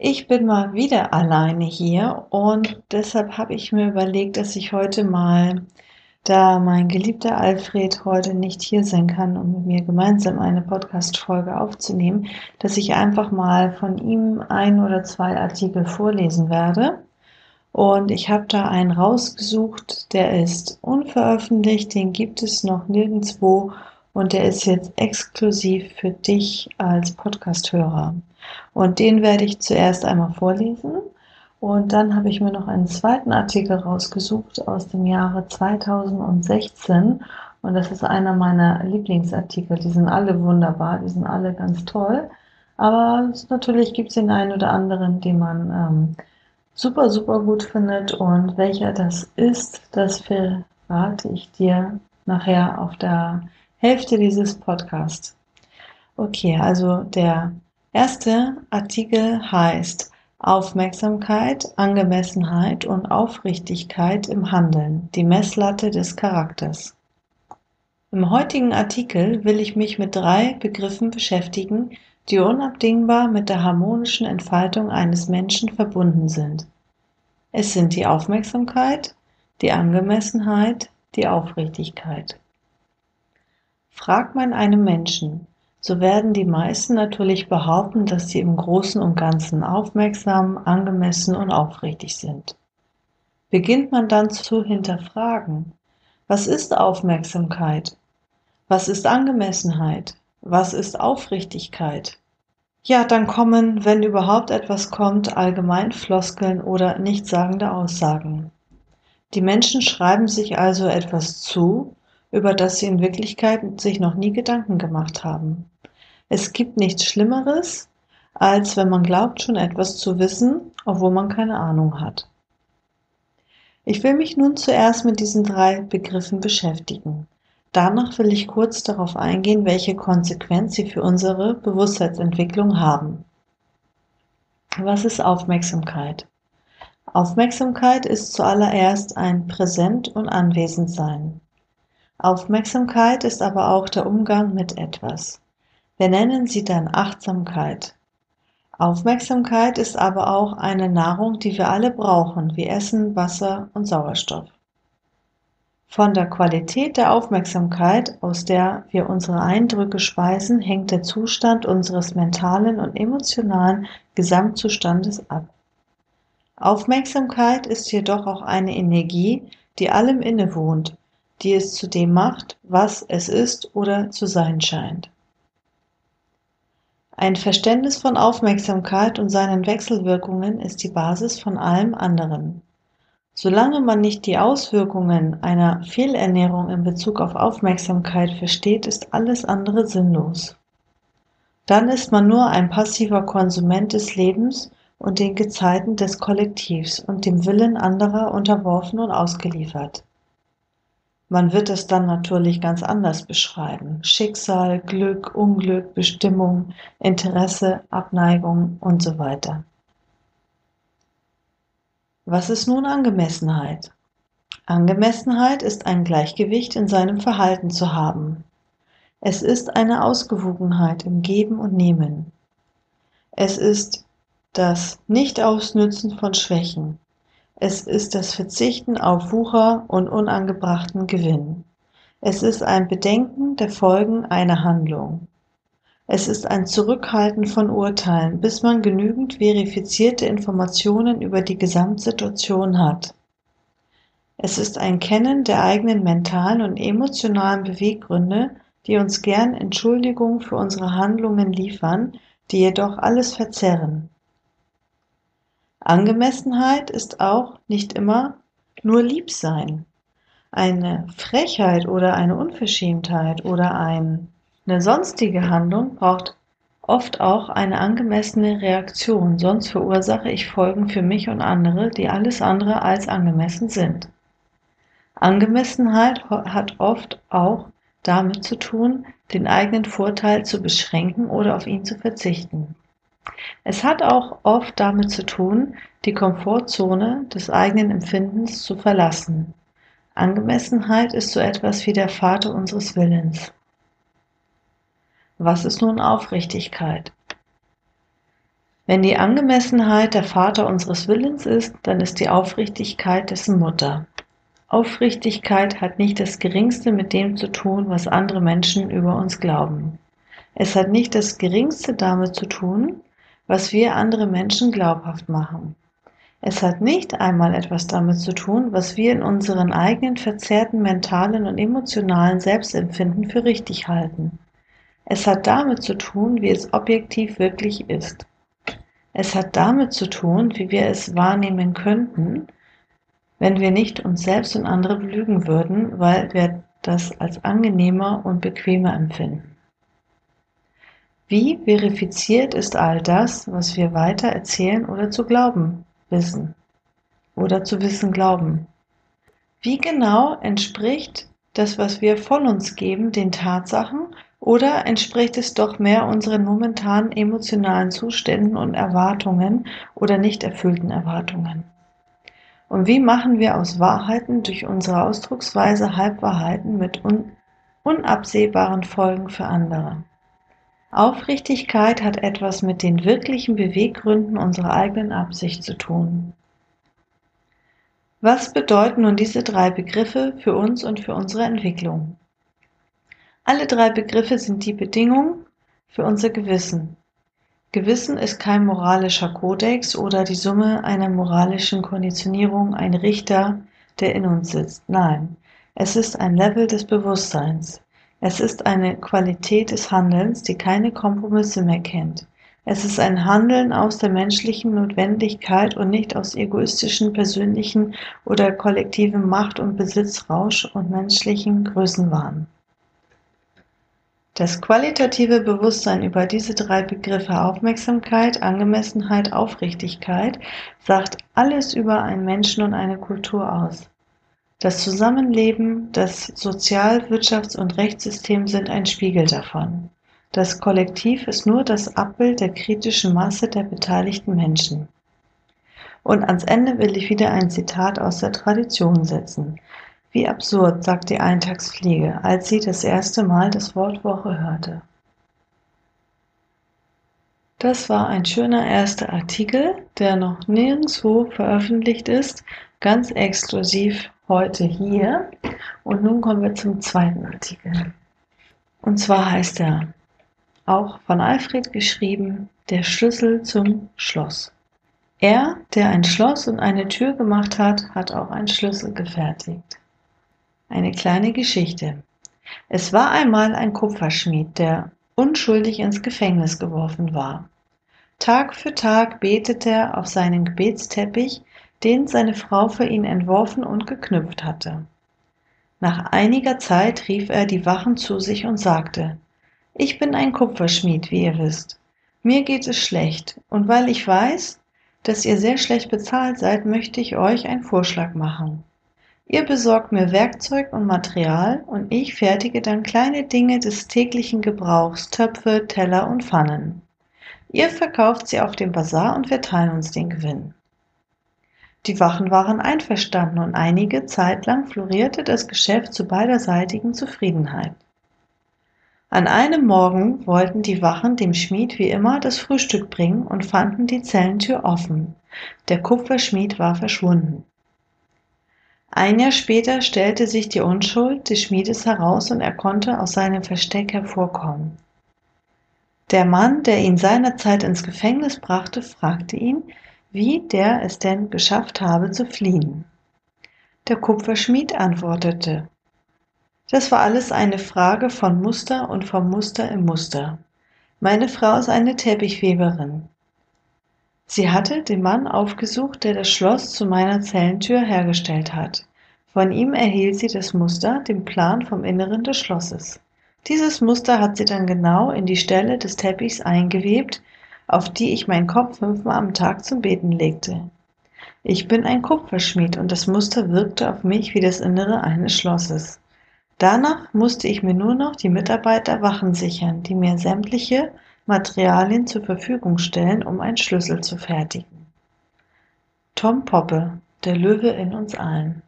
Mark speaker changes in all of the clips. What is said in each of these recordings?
Speaker 1: Ich bin mal wieder alleine hier und deshalb habe ich mir überlegt, dass ich heute mal, da mein geliebter Alfred heute nicht hier sein kann, um mit mir gemeinsam eine Podcast-Folge aufzunehmen, dass ich einfach mal von ihm ein oder zwei Artikel vorlesen werde. Und ich habe da einen rausgesucht, der ist unveröffentlicht, den gibt es noch nirgendwo und der ist jetzt exklusiv für dich als Podcast-Hörer. Und den werde ich zuerst einmal vorlesen. Und dann habe ich mir noch einen zweiten Artikel rausgesucht aus dem Jahre 2016. Und das ist einer meiner Lieblingsartikel. Die sind alle wunderbar, die sind alle ganz toll. Aber natürlich gibt es den einen oder anderen, den man ähm, super, super gut findet. Und welcher das ist, das verrate ich dir nachher auf der Hälfte dieses Podcasts. Okay, also der erste Artikel heißt Aufmerksamkeit, Angemessenheit und Aufrichtigkeit im Handeln, die Messlatte des Charakters. Im heutigen Artikel will ich mich mit drei Begriffen beschäftigen, die unabdingbar mit der harmonischen Entfaltung eines Menschen verbunden sind. Es sind die Aufmerksamkeit, die Angemessenheit, die Aufrichtigkeit. Fragt man einen Menschen, so werden die meisten natürlich behaupten, dass sie im Großen und Ganzen aufmerksam, angemessen und aufrichtig sind. Beginnt man dann zu hinterfragen, was ist Aufmerksamkeit? Was ist Angemessenheit? Was ist Aufrichtigkeit? Ja, dann kommen, wenn überhaupt etwas kommt, allgemein Floskeln oder nichtssagende Aussagen. Die Menschen schreiben sich also etwas zu, über das sie in Wirklichkeit sich noch nie Gedanken gemacht haben. Es gibt nichts Schlimmeres, als wenn man glaubt, schon etwas zu wissen, obwohl man keine Ahnung hat. Ich will mich nun zuerst mit diesen drei Begriffen beschäftigen. Danach will ich kurz darauf eingehen, welche Konsequenz sie für unsere Bewusstseinsentwicklung haben. Was ist Aufmerksamkeit? Aufmerksamkeit ist zuallererst ein Präsent und Anwesendsein. Aufmerksamkeit ist aber auch der Umgang mit etwas. Wir nennen sie dann Achtsamkeit. Aufmerksamkeit ist aber auch eine Nahrung, die wir alle brauchen, wie Essen, Wasser und Sauerstoff. Von der Qualität der Aufmerksamkeit, aus der wir unsere Eindrücke speisen, hängt der Zustand unseres mentalen und emotionalen Gesamtzustandes ab. Aufmerksamkeit ist jedoch auch eine Energie, die allem innewohnt die es zu dem macht, was es ist oder zu sein scheint. Ein Verständnis von Aufmerksamkeit und seinen Wechselwirkungen ist die Basis von allem anderen. Solange man nicht die Auswirkungen einer Fehlernährung in Bezug auf Aufmerksamkeit versteht, ist alles andere sinnlos. Dann ist man nur ein passiver Konsument des Lebens und den Gezeiten des Kollektivs und dem Willen anderer unterworfen und ausgeliefert. Man wird es dann natürlich ganz anders beschreiben. Schicksal, Glück, Unglück, Bestimmung, Interesse, Abneigung und so weiter. Was ist nun Angemessenheit? Angemessenheit ist ein Gleichgewicht in seinem Verhalten zu haben. Es ist eine Ausgewogenheit im Geben und Nehmen. Es ist das Nicht-Ausnützen von Schwächen, es ist das Verzichten auf Wucher und unangebrachten Gewinn. Es ist ein Bedenken der Folgen einer Handlung. Es ist ein Zurückhalten von Urteilen, bis man genügend verifizierte Informationen über die Gesamtsituation hat. Es ist ein Kennen der eigenen mentalen und emotionalen Beweggründe, die uns gern Entschuldigung für unsere Handlungen liefern, die jedoch alles verzerren. Angemessenheit ist auch nicht immer nur lieb sein. Eine Frechheit oder eine Unverschämtheit oder eine sonstige Handlung braucht oft auch eine angemessene Reaktion, sonst verursache ich Folgen für mich und andere, die alles andere als angemessen sind. Angemessenheit hat oft auch damit zu tun, den eigenen Vorteil zu beschränken oder auf ihn zu verzichten. Es hat auch oft damit zu tun, die Komfortzone des eigenen Empfindens zu verlassen. Angemessenheit ist so etwas wie der Vater unseres Willens. Was ist nun Aufrichtigkeit? Wenn die Angemessenheit der Vater unseres Willens ist, dann ist die Aufrichtigkeit dessen Mutter. Aufrichtigkeit hat nicht das geringste mit dem zu tun, was andere Menschen über uns glauben. Es hat nicht das geringste damit zu tun, was wir andere Menschen glaubhaft machen. Es hat nicht einmal etwas damit zu tun, was wir in unseren eigenen verzerrten mentalen und emotionalen Selbstempfinden für richtig halten. Es hat damit zu tun, wie es objektiv wirklich ist. Es hat damit zu tun, wie wir es wahrnehmen könnten, wenn wir nicht uns selbst und andere belügen würden, weil wir das als angenehmer und bequemer empfinden. Wie verifiziert ist all das, was wir weiter erzählen oder zu glauben wissen oder zu wissen glauben? Wie genau entspricht das, was wir von uns geben, den Tatsachen oder entspricht es doch mehr unseren momentanen emotionalen Zuständen und Erwartungen oder nicht erfüllten Erwartungen? Und wie machen wir aus Wahrheiten durch unsere Ausdrucksweise Halbwahrheiten mit un unabsehbaren Folgen für andere? Aufrichtigkeit hat etwas mit den wirklichen Beweggründen unserer eigenen Absicht zu tun. Was bedeuten nun diese drei Begriffe für uns und für unsere Entwicklung? Alle drei Begriffe sind die Bedingung für unser Gewissen. Gewissen ist kein moralischer Kodex oder die Summe einer moralischen Konditionierung, ein Richter, der in uns sitzt. Nein, es ist ein Level des Bewusstseins. Es ist eine Qualität des Handelns, die keine Kompromisse mehr kennt. Es ist ein Handeln aus der menschlichen Notwendigkeit und nicht aus egoistischen, persönlichen oder kollektivem Macht- und Besitzrausch und menschlichen Größenwahn. Das qualitative Bewusstsein über diese drei Begriffe Aufmerksamkeit, Angemessenheit, Aufrichtigkeit sagt alles über einen Menschen und eine Kultur aus. Das Zusammenleben, das Sozial-, Wirtschafts- und Rechtssystem sind ein Spiegel davon. Das Kollektiv ist nur das Abbild der kritischen Masse der beteiligten Menschen. Und ans Ende will ich wieder ein Zitat aus der Tradition setzen. Wie absurd, sagt die Eintagsfliege, als sie das erste Mal das Wort Woche hörte. Das war ein schöner erster Artikel, der noch nirgendwo veröffentlicht ist, ganz exklusiv heute hier. Und nun kommen wir zum zweiten Artikel. Und zwar heißt er, auch von Alfred geschrieben, der Schlüssel zum Schloss. Er, der ein Schloss und eine Tür gemacht hat, hat auch einen Schlüssel gefertigt. Eine kleine Geschichte. Es war einmal ein Kupferschmied, der unschuldig ins Gefängnis geworfen war. Tag für Tag betete er auf seinen Gebetsteppich, den seine Frau für ihn entworfen und geknüpft hatte. Nach einiger Zeit rief er die Wachen zu sich und sagte Ich bin ein Kupferschmied, wie ihr wisst. Mir geht es schlecht, und weil ich weiß, dass ihr sehr schlecht bezahlt seid, möchte ich euch einen Vorschlag machen. Ihr besorgt mir Werkzeug und Material und ich fertige dann kleine Dinge des täglichen Gebrauchs, Töpfe, Teller und Pfannen. Ihr verkauft sie auf dem Bazar und wir teilen uns den Gewinn. Die Wachen waren einverstanden und einige Zeit lang florierte das Geschäft zu beiderseitigen Zufriedenheit. An einem Morgen wollten die Wachen dem Schmied wie immer das Frühstück bringen und fanden die Zellentür offen. Der Kupferschmied war verschwunden. Ein Jahr später stellte sich die Unschuld des Schmiedes heraus und er konnte aus seinem Versteck hervorkommen. Der Mann, der ihn seinerzeit ins Gefängnis brachte, fragte ihn, wie der es denn geschafft habe zu fliehen. Der Kupferschmied antwortete, das war alles eine Frage von Muster und vom Muster im Muster. Meine Frau ist eine Teppichweberin. Sie hatte den Mann aufgesucht, der das Schloss zu meiner Zellentür hergestellt hat. Von ihm erhielt sie das Muster, den Plan vom Inneren des Schlosses. Dieses Muster hat sie dann genau in die Stelle des Teppichs eingewebt, auf die ich meinen Kopf fünfmal am Tag zum Beten legte. Ich bin ein Kupferschmied und das Muster wirkte auf mich wie das Innere eines Schlosses. Danach musste ich mir nur noch die Mitarbeiterwachen sichern, die mir sämtliche Materialien zur Verfügung stellen, um einen Schlüssel zu fertigen. Tom Poppe, der Löwe in uns allen.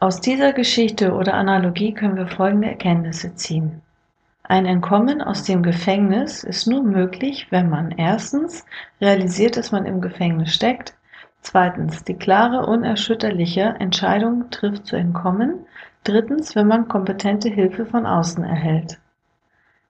Speaker 1: Aus dieser Geschichte oder Analogie können wir folgende Erkenntnisse ziehen. Ein Entkommen aus dem Gefängnis ist nur möglich, wenn man erstens realisiert, dass man im Gefängnis steckt, zweitens die klare, unerschütterliche Entscheidung trifft zu entkommen, drittens, wenn man kompetente Hilfe von außen erhält.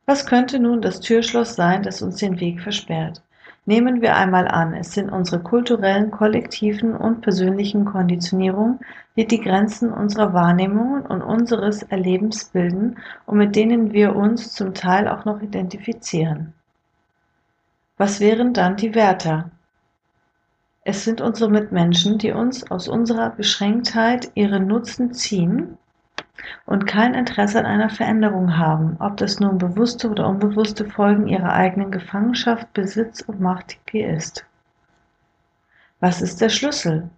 Speaker 1: Was könnte nun das Türschloss sein, das uns den Weg versperrt? Nehmen wir einmal an, es sind unsere kulturellen, kollektiven und persönlichen Konditionierungen, die die Grenzen unserer Wahrnehmungen und unseres Erlebens bilden und mit denen wir uns zum Teil auch noch identifizieren. Was wären dann die Werte? Es sind unsere Mitmenschen, die uns aus unserer Beschränktheit ihren Nutzen ziehen und kein Interesse an einer Veränderung haben, ob das nun bewusste oder unbewusste Folgen ihrer eigenen Gefangenschaft, Besitz und Machtgier ist. Was ist der Schlüssel?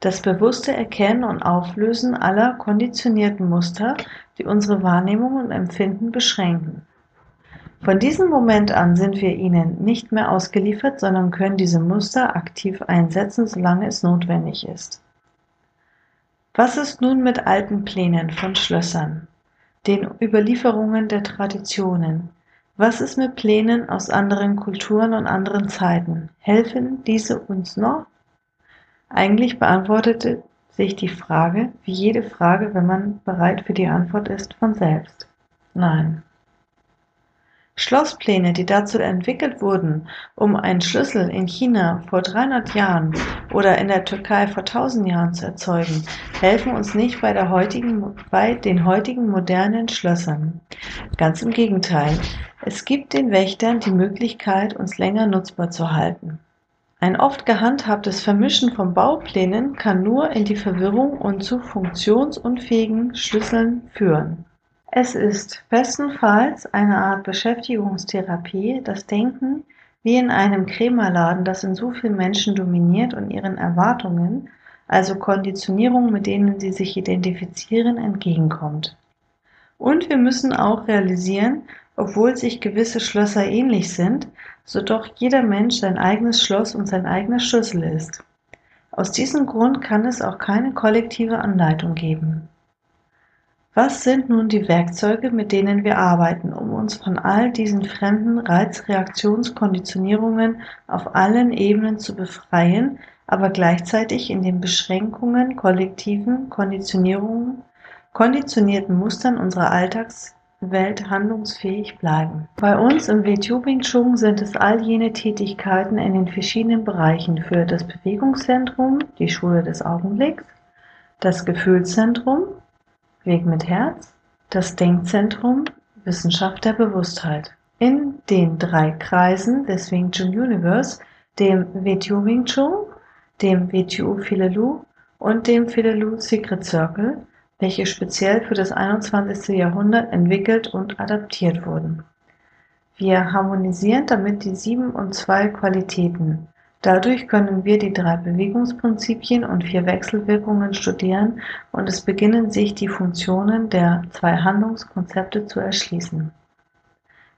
Speaker 1: Das bewusste Erkennen und Auflösen aller konditionierten Muster, die unsere Wahrnehmung und Empfinden beschränken. Von diesem Moment an sind wir ihnen nicht mehr ausgeliefert, sondern können diese Muster aktiv einsetzen, solange es notwendig ist. Was ist nun mit alten Plänen von Schlössern, den Überlieferungen der Traditionen? Was ist mit Plänen aus anderen Kulturen und anderen Zeiten? Helfen diese uns noch? Eigentlich beantwortete sich die Frage, wie jede Frage, wenn man bereit für die Antwort ist, von selbst. Nein. Schlosspläne, die dazu entwickelt wurden, um einen Schlüssel in China vor 300 Jahren oder in der Türkei vor 1000 Jahren zu erzeugen, helfen uns nicht bei den heutigen modernen Schlössern. Ganz im Gegenteil, es gibt den Wächtern die Möglichkeit, uns länger nutzbar zu halten. Ein oft gehandhabtes Vermischen von Bauplänen kann nur in die Verwirrung und zu funktionsunfähigen Schlüsseln führen. Es ist bestenfalls eine Art Beschäftigungstherapie, das Denken wie in einem Krämerladen, das in so vielen Menschen dominiert und ihren Erwartungen, also Konditionierungen, mit denen sie sich identifizieren, entgegenkommt. Und wir müssen auch realisieren, obwohl sich gewisse Schlösser ähnlich sind, so doch jeder Mensch sein eigenes Schloss und sein eigener Schlüssel ist. Aus diesem Grund kann es auch keine kollektive Anleitung geben. Was sind nun die Werkzeuge, mit denen wir arbeiten, um uns von all diesen fremden Reizreaktionskonditionierungen auf allen Ebenen zu befreien, aber gleichzeitig in den Beschränkungen, kollektiven Konditionierungen, konditionierten Mustern unserer Alltagswelt handlungsfähig bleiben. Bei uns im WTU Wing Chun sind es all jene Tätigkeiten in den verschiedenen Bereichen für das Bewegungszentrum, die Schule des Augenblicks, das Gefühlszentrum, Weg mit Herz, das Denkzentrum Wissenschaft der Bewusstheit. In den drei Kreisen des Wing Chun Universe, dem WTU Wing Chun, dem WTU Filelu und dem Filelu Secret Circle, welche speziell für das 21. Jahrhundert entwickelt und adaptiert wurden. Wir harmonisieren damit die sieben und zwei Qualitäten Dadurch können wir die drei Bewegungsprinzipien und vier Wechselwirkungen studieren und es beginnen sich die Funktionen der zwei Handlungskonzepte zu erschließen.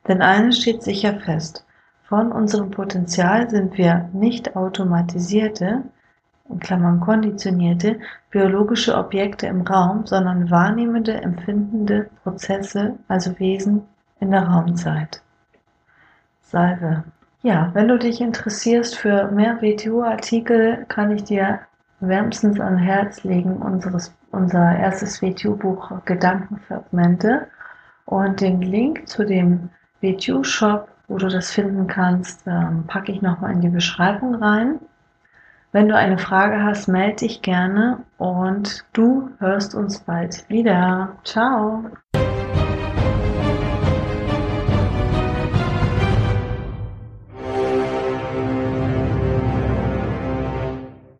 Speaker 1: Denn eines steht sicher fest, von unserem Potenzial sind wir nicht automatisierte in Klammern (konditionierte) biologische Objekte im Raum, sondern wahrnehmende, empfindende Prozesse, also Wesen in der Raumzeit. Salve ja, wenn du dich interessierst für mehr WTO-Artikel, kann ich dir wärmstens an Herz legen unseres, unser erstes WTO-Buch Gedankenfragmente und den Link zu dem WTO-Shop, wo du das finden kannst, ähm, packe ich nochmal in die Beschreibung rein. Wenn du eine Frage hast, melde dich gerne und du hörst uns bald wieder. Ciao!